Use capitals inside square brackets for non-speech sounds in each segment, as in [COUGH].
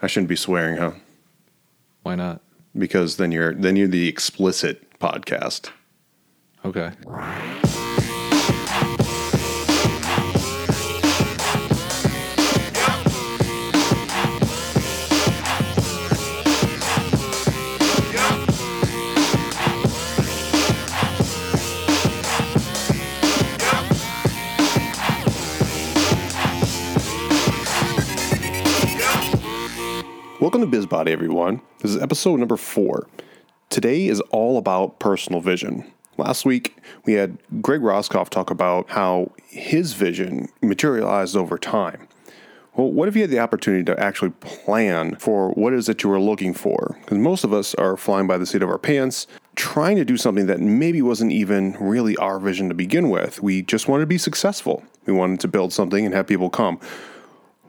I shouldn't be swearing, huh? Why not? Because then you're then you're the explicit podcast. Okay. Welcome to BizBody, everyone. This is episode number four. Today is all about personal vision. Last week, we had Greg Roscoff talk about how his vision materialized over time. Well, what if you had the opportunity to actually plan for what it is that you were looking for? Because most of us are flying by the seat of our pants, trying to do something that maybe wasn't even really our vision to begin with. We just wanted to be successful. We wanted to build something and have people come.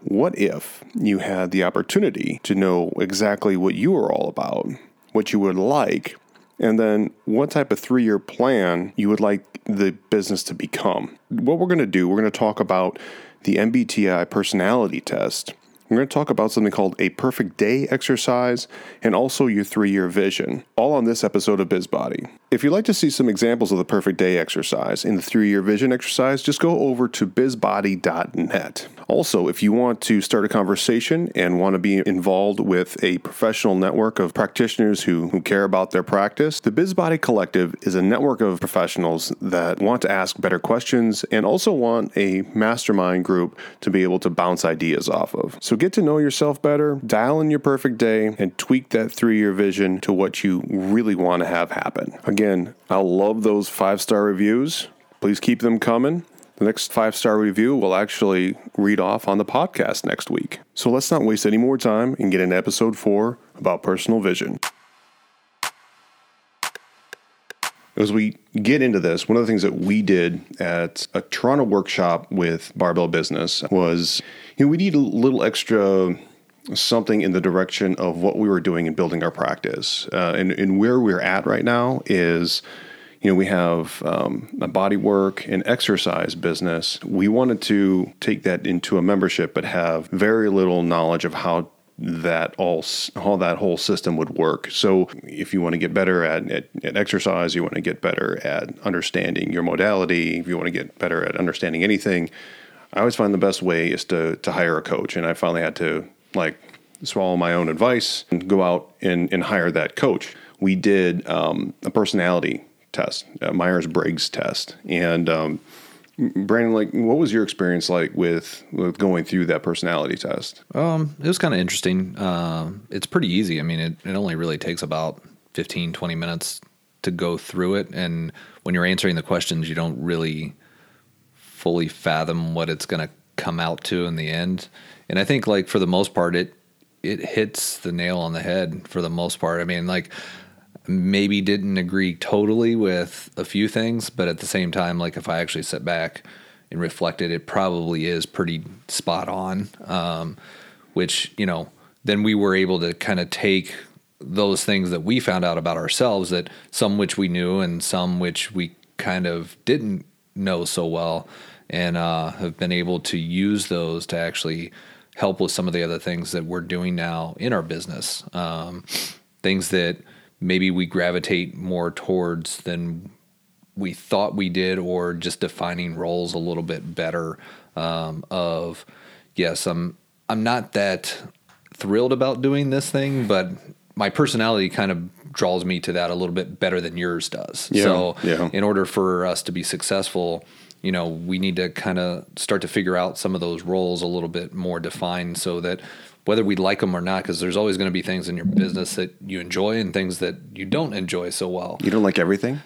What if you had the opportunity to know exactly what you were all about, what you would like, and then what type of three year plan you would like the business to become? What we're going to do, we're going to talk about the MBTI personality test. We're going to talk about something called a perfect day exercise and also your three year vision, all on this episode of BizBody. If you'd like to see some examples of the perfect day exercise in the three year vision exercise, just go over to bizbody.net. Also, if you want to start a conversation and want to be involved with a professional network of practitioners who, who care about their practice, the BizBody Collective is a network of professionals that want to ask better questions and also want a mastermind group to be able to bounce ideas off of. So get to know yourself better, dial in your perfect day, and tweak that three year vision to what you really want to have happen. Again, I love those five star reviews. Please keep them coming. The next five star review will actually read off on the podcast next week. So let's not waste any more time and get into episode four about personal vision. As we get into this, one of the things that we did at a Toronto workshop with Barbell Business was you know, we need a little extra something in the direction of what we were doing in building our practice. Uh, and, and where we're at right now is you know, we have um, a body work and exercise business. We wanted to take that into a membership, but have very little knowledge of how that all how that whole system would work. So if you want to get better at, at, at, exercise, you want to get better at understanding your modality, if you want to get better at understanding anything, I always find the best way is to to hire a coach. And I finally had to like swallow my own advice and go out and, and hire that coach. We did um, a personality test, Myers Briggs test, and um, Brandon, like, what was your experience like with with going through that personality test? Um, it was kind of interesting. Uh, it's pretty easy. I mean, it, it only really takes about 15, 20 minutes to go through it. And when you're answering the questions, you don't really fully fathom what it's going to come out to in the end. And I think, like, for the most part, it it hits the nail on the head for the most part. I mean, like, maybe didn't agree totally with a few things, but at the same time, like if I actually sit back and reflected, it probably is pretty spot on. Um, which you know, then we were able to kind of take those things that we found out about ourselves, that some which we knew and some which we kind of didn't know so well, and uh, have been able to use those to actually help with some of the other things that we're doing now in our business. Um, things that maybe we gravitate more towards than we thought we did, or just defining roles a little bit better. Um, of yes, I'm I'm not that thrilled about doing this thing, but my personality kind of draws me to that a little bit better than yours does. Yeah, so, yeah. in order for us to be successful, you know, we need to kind of start to figure out some of those roles a little bit more defined so that whether we like them or not, because there's always going to be things in your business that you enjoy and things that you don't enjoy so well. You don't like everything?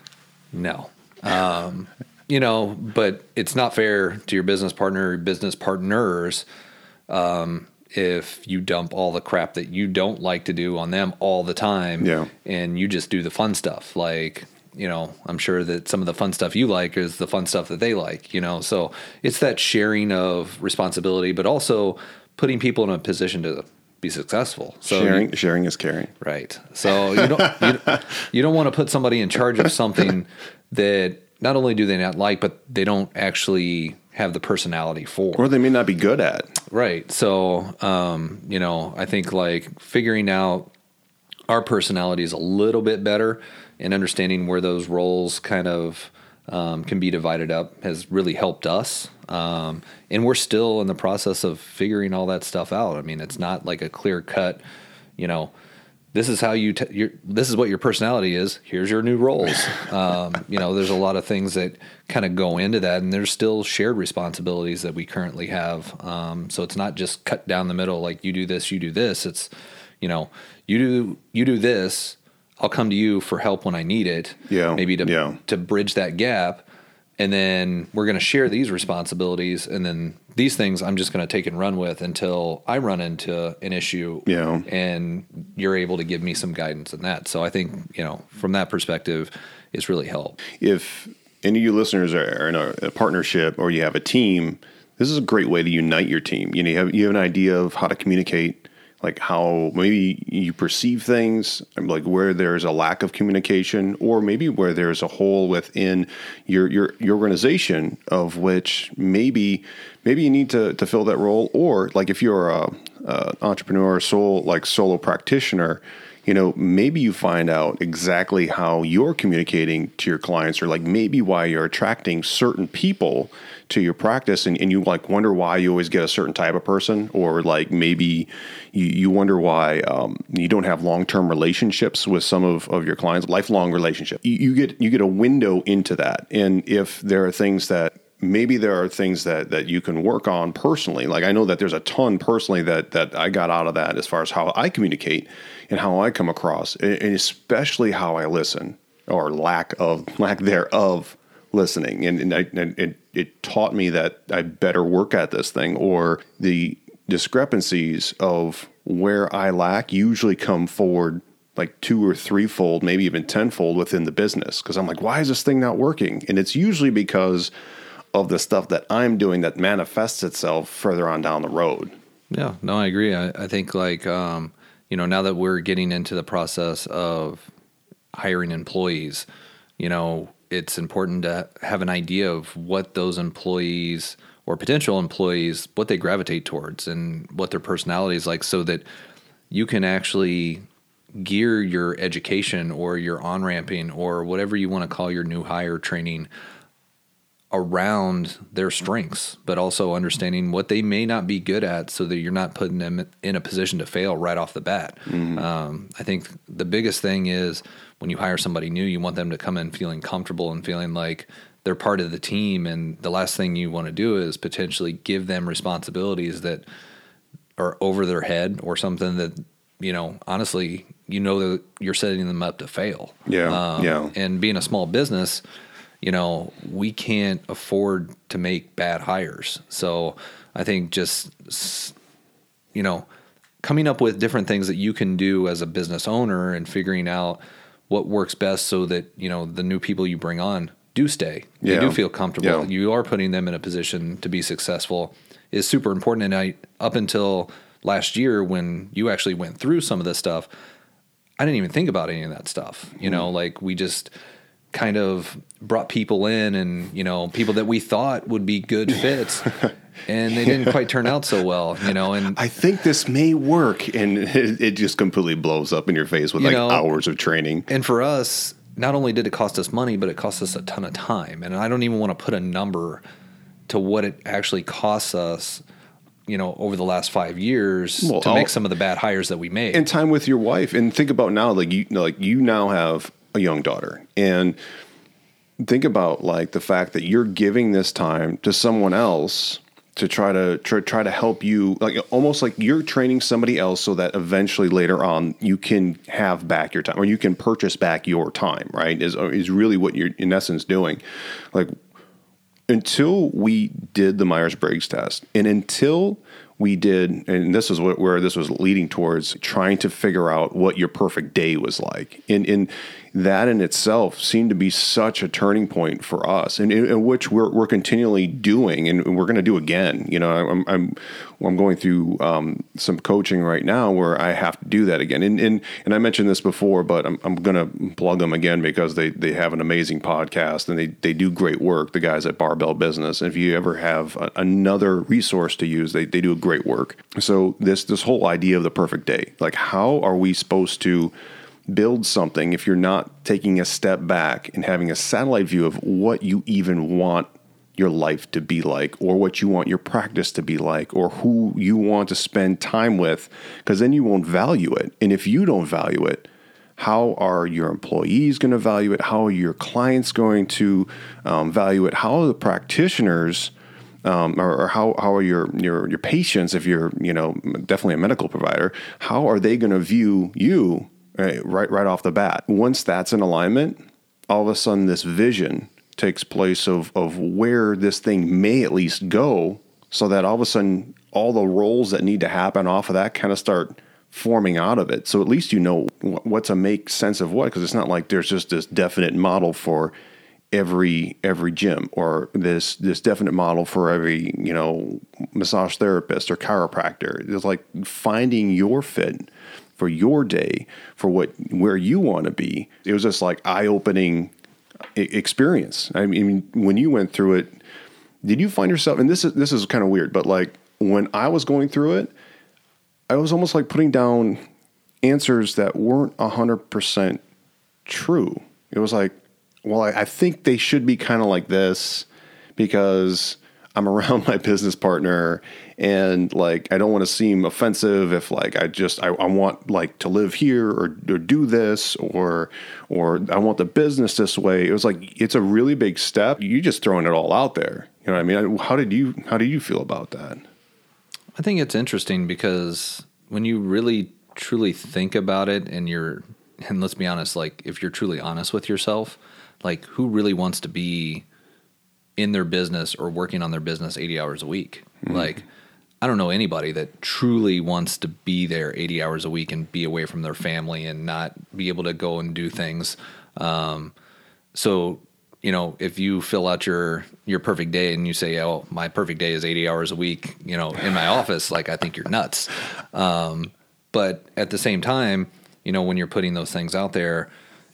No. Um, you know, but it's not fair to your business partner or business partners um, if you dump all the crap that you don't like to do on them all the time. Yeah. And you just do the fun stuff. Like, you know, I'm sure that some of the fun stuff you like is the fun stuff that they like, you know. So it's that sharing of responsibility, but also putting people in a position to be successful. So sharing, you, sharing is caring. Right. So you don't you, you don't want to put somebody in charge of something that not only do they not like, but they don't actually have the personality for. Or they may not be good at. Right. So, um, you know, I think like figuring out our personalities a little bit better and understanding where those roles kind of um, can be divided up has really helped us. Um, and we're still in the process of figuring all that stuff out. I mean, it's not like a clear cut, you know, this is how you, t- this is what your personality is. Here's your new roles. [LAUGHS] Um, you know, there's a lot of things that kind of go into that, and there's still shared responsibilities that we currently have. Um, so it's not just cut down the middle, like you do this, you do this. It's, you know, you do you do this. I'll come to you for help when I need it. Yeah, maybe to yeah. to bridge that gap, and then we're going to share these responsibilities, and then these things I'm just going to take and run with until I run into an issue. Yeah. And you're able to give me some guidance in that. So I think, you know, from that perspective, it's really helped. If any of you listeners are in a, a partnership or you have a team, this is a great way to unite your team. You know, you have, you have an idea of how to communicate like how maybe you perceive things, um, like where there's a lack of communication, or maybe where there's a hole within your your, your organization of which maybe maybe you need to, to fill that role, or like if you're a, a entrepreneur, soul like solo practitioner, you know, maybe you find out exactly how you're communicating to your clients, or like maybe why you're attracting certain people to your practice and, and you like wonder why you always get a certain type of person? Or like maybe you, you wonder why um, you don't have long-term relationships with some of, of your clients lifelong relationship. You, you get you get a window into that. And if there are things that maybe there are things that that you can work on personally. Like i know that there's a ton personally that that i got out of that as far as how i communicate and how i come across and especially how i listen or lack of [LAUGHS] lack thereof listening and, and, I, and it, it taught me that i better work at this thing or the discrepancies of where i lack usually come forward like two or threefold maybe even tenfold within the business because i'm like why is this thing not working and it's usually because of the stuff that I'm doing that manifests itself further on down the road. Yeah, no, I agree. I, I think like um, you know now that we're getting into the process of hiring employees, you know it's important to have an idea of what those employees or potential employees what they gravitate towards and what their personality is like, so that you can actually gear your education or your on ramping or whatever you want to call your new hire training around their strengths, but also understanding what they may not be good at so that you're not putting them in a position to fail right off the bat. Mm-hmm. Um, I think the biggest thing is when you hire somebody new, you want them to come in feeling comfortable and feeling like they're part of the team. And the last thing you want to do is potentially give them responsibilities that are over their head or something that, you know, honestly, you know that you're setting them up to fail. Yeah. Um, yeah. And being a small business, you know, we can't afford to make bad hires. So I think just, you know, coming up with different things that you can do as a business owner and figuring out what works best so that, you know, the new people you bring on do stay. Yeah. You do feel comfortable. Yeah. You are putting them in a position to be successful is super important. And I, up until last year when you actually went through some of this stuff, I didn't even think about any of that stuff. You mm-hmm. know, like we just, kind of brought people in and you know people that we thought would be good [LAUGHS] fits and they didn't quite turn out so well you know and i think this may work and [LAUGHS] it, it just completely blows up in your face with like know, hours of training. and for us not only did it cost us money but it cost us a ton of time and i don't even want to put a number to what it actually costs us you know over the last five years well, to I'll, make some of the bad hires that we made. And time with your wife and think about now like you like you now have a young daughter. And think about like the fact that you're giving this time to someone else to try to try, try to help you like almost like you're training somebody else so that eventually later on you can have back your time or you can purchase back your time right is uh, is really what you're in essence doing like until we did the Myers-Briggs test and until we did, and this is what, where this was leading towards trying to figure out what your perfect day was like. And, and that in itself seemed to be such a turning point for us, and in, in which we're, we're continually doing, and we're going to do again. You know, I'm, I'm, I'm going through um, some coaching right now where I have to do that again. And and, and I mentioned this before, but I'm, I'm going to plug them again because they, they have an amazing podcast and they, they do great work, the guys at Barbell Business. And if you ever have a, another resource to use, they, they do great work. So this this whole idea of the perfect day, like how are we supposed to build something if you're not taking a step back and having a satellite view of what you even want your life to be like or what you want your practice to be like or who you want to spend time with because then you won't value it. And if you don't value it how are your employees going to value it? How are your clients going to um, value it? How are the practitioners um, or, or, how, how are your, your your patients if you're you know definitely a medical provider how are they going to view you right, right right off the bat. Once that's in alignment all of a sudden this vision takes place of, of where this thing may at least go so that all of a sudden all the roles that need to happen off of that kind of start forming out of it. So at least you know what to make sense of what because it's not like there's just this definite model for every every gym or this this definite model for every you know massage therapist or chiropractor. It's like finding your fit for your day for what where you want to be it was just like eye-opening experience. I mean, when you went through it, did you find yourself? And this is this is kind of weird, but like when I was going through it, I was almost like putting down answers that weren't hundred percent true. It was like, well, I, I think they should be kind of like this because I'm around my business partner and like I don't want to seem offensive if like I just I, I want like to live here or, or do this or or I want the business this way. It was like it's a really big step. You just throwing it all out there. You know what I mean? How did you how do you feel about that? I think it's interesting because when you really truly think about it and you're and let's be honest, like if you're truly honest with yourself, like who really wants to be in their business or working on their business 80 hours a week. Mm-hmm. Like, I don't know anybody that truly wants to be there 80 hours a week and be away from their family and not be able to go and do things. Um, so, you know, if you fill out your your perfect day and you say, "Oh, my perfect day is 80 hours a week," you know, in my office, like I think you're nuts. Um, but at the same time, you know, when you're putting those things out there,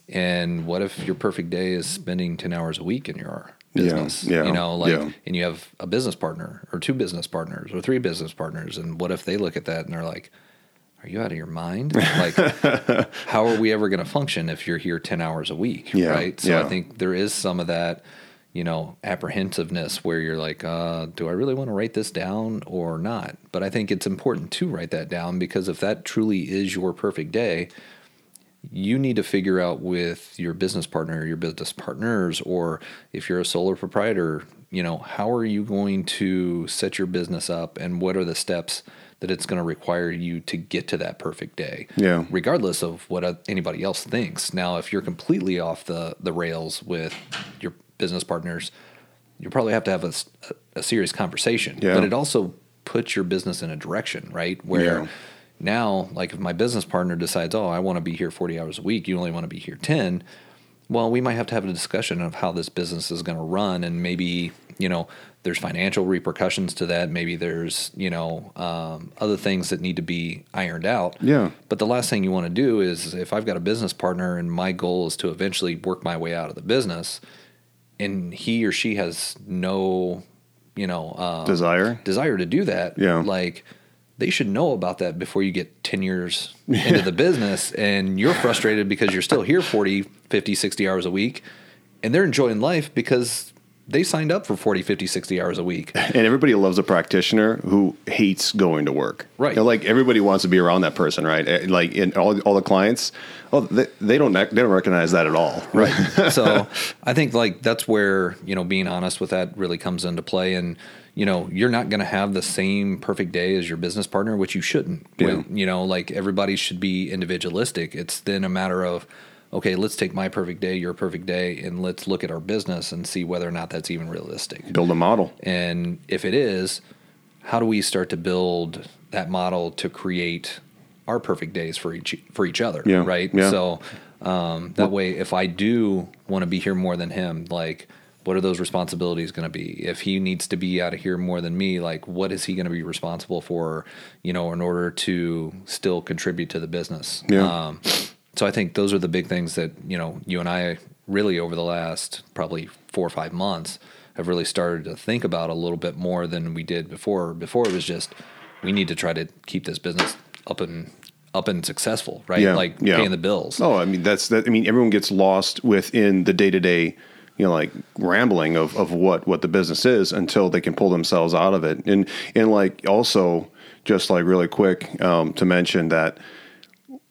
and what if your perfect day is spending 10 hours a week in your business. Yeah, yeah, you know, like, yeah. and you have a business partner or two business partners or three business partners. And what if they look at that and they're like, are you out of your mind? Like, [LAUGHS] how are we ever going to function if you're here 10 hours a week? Yeah, right. So I think there is some of that, you know, apprehensiveness where you're like, uh, do I really want to write this down or not? But I think it's important to write that down because if that truly is your perfect day, you need to figure out with your business partner, your business partners, or if you're a solo proprietor, you know, how are you going to set your business up and what are the steps that it's going to require you to get to that perfect day? Yeah. Regardless of what anybody else thinks. Now, if you're completely off the, the rails with your business partners, you probably have to have a, a, serious conversation. Yeah. But it also puts your business in a direction, right? Where, yeah now, like if my business partner decides, oh, I want to be here 40 hours a week, you only want to be here 10, well, we might have to have a discussion of how this business is going to run. And maybe, you know, there's financial repercussions to that. Maybe there's, you know, um, other things that need to be ironed out. Yeah. But the last thing you want to do is if I've got a business partner and my goal is to eventually work my way out of the business and he or she has no, you know, um, desire, desire to do that. Yeah. Like, they should know about that before you get 10 years [LAUGHS] into the business and you're frustrated because you're still here 40, 50, 60 hours a week and they're enjoying life because they signed up for 40, 50, 60 hours a week. [LAUGHS] And everybody loves a practitioner who hates going to work. Right. You know, like everybody wants to be around that person, right? Eh, like in all, all the clients, oh, they, they don't they don't recognize that at all. [LAUGHS] Right. [LAUGHS] so I think like that's where, you know, being honest with that really comes into play and you know, you're not going to have the same perfect day as your business partner, which you shouldn't. Yeah. When, you know, like everybody should be individualistic. It's then a matter of, okay, let's take my perfect day, your perfect day, and let's look at our business and see whether or not that's even realistic. Build a model. And if it is, how do we start to build that model to create our perfect days for each for each other? Yeah. Right. Yeah. So um, that way, if I do want to be here more than him, like what are those responsibilities going to be? If he needs to be out of here more than me, like what is he going to be responsible for, you know, in order to still contribute to the business? Yeah. Um, so I think those are the big things that, you know, you and I really over the last probably four or five months have really started to think about a little bit more than we did before. Before it was just, we need to try to keep this business up and up and successful, right? Yeah, like yeah. paying the bills. Oh, I mean that's that. I mean everyone gets lost within the day to day, you know, like rambling of, of what what the business is until they can pull themselves out of it. And and like also just like really quick um, to mention that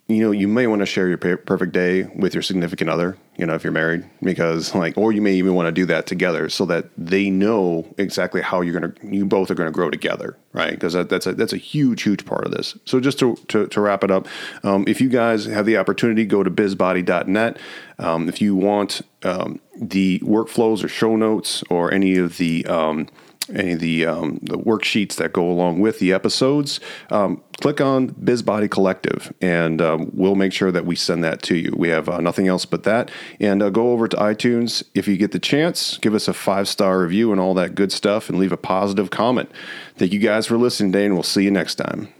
you know you may want to share your perfect day with your significant other you know if you're married because like or you may even want to do that together so that they know exactly how you're gonna you both are gonna grow together right? Because that, that's a that's a huge huge part of this. So just to to, to wrap it up um, if you guys have the opportunity go to bizbody.net um, if you want um, the workflows or show notes or any of the um, any of the um, the worksheets that go along with the episodes, um, click on BizBody Collective, and um, we'll make sure that we send that to you. We have uh, nothing else but that, and uh, go over to iTunes if you get the chance. Give us a five star review and all that good stuff, and leave a positive comment. Thank you guys for listening today, and we'll see you next time.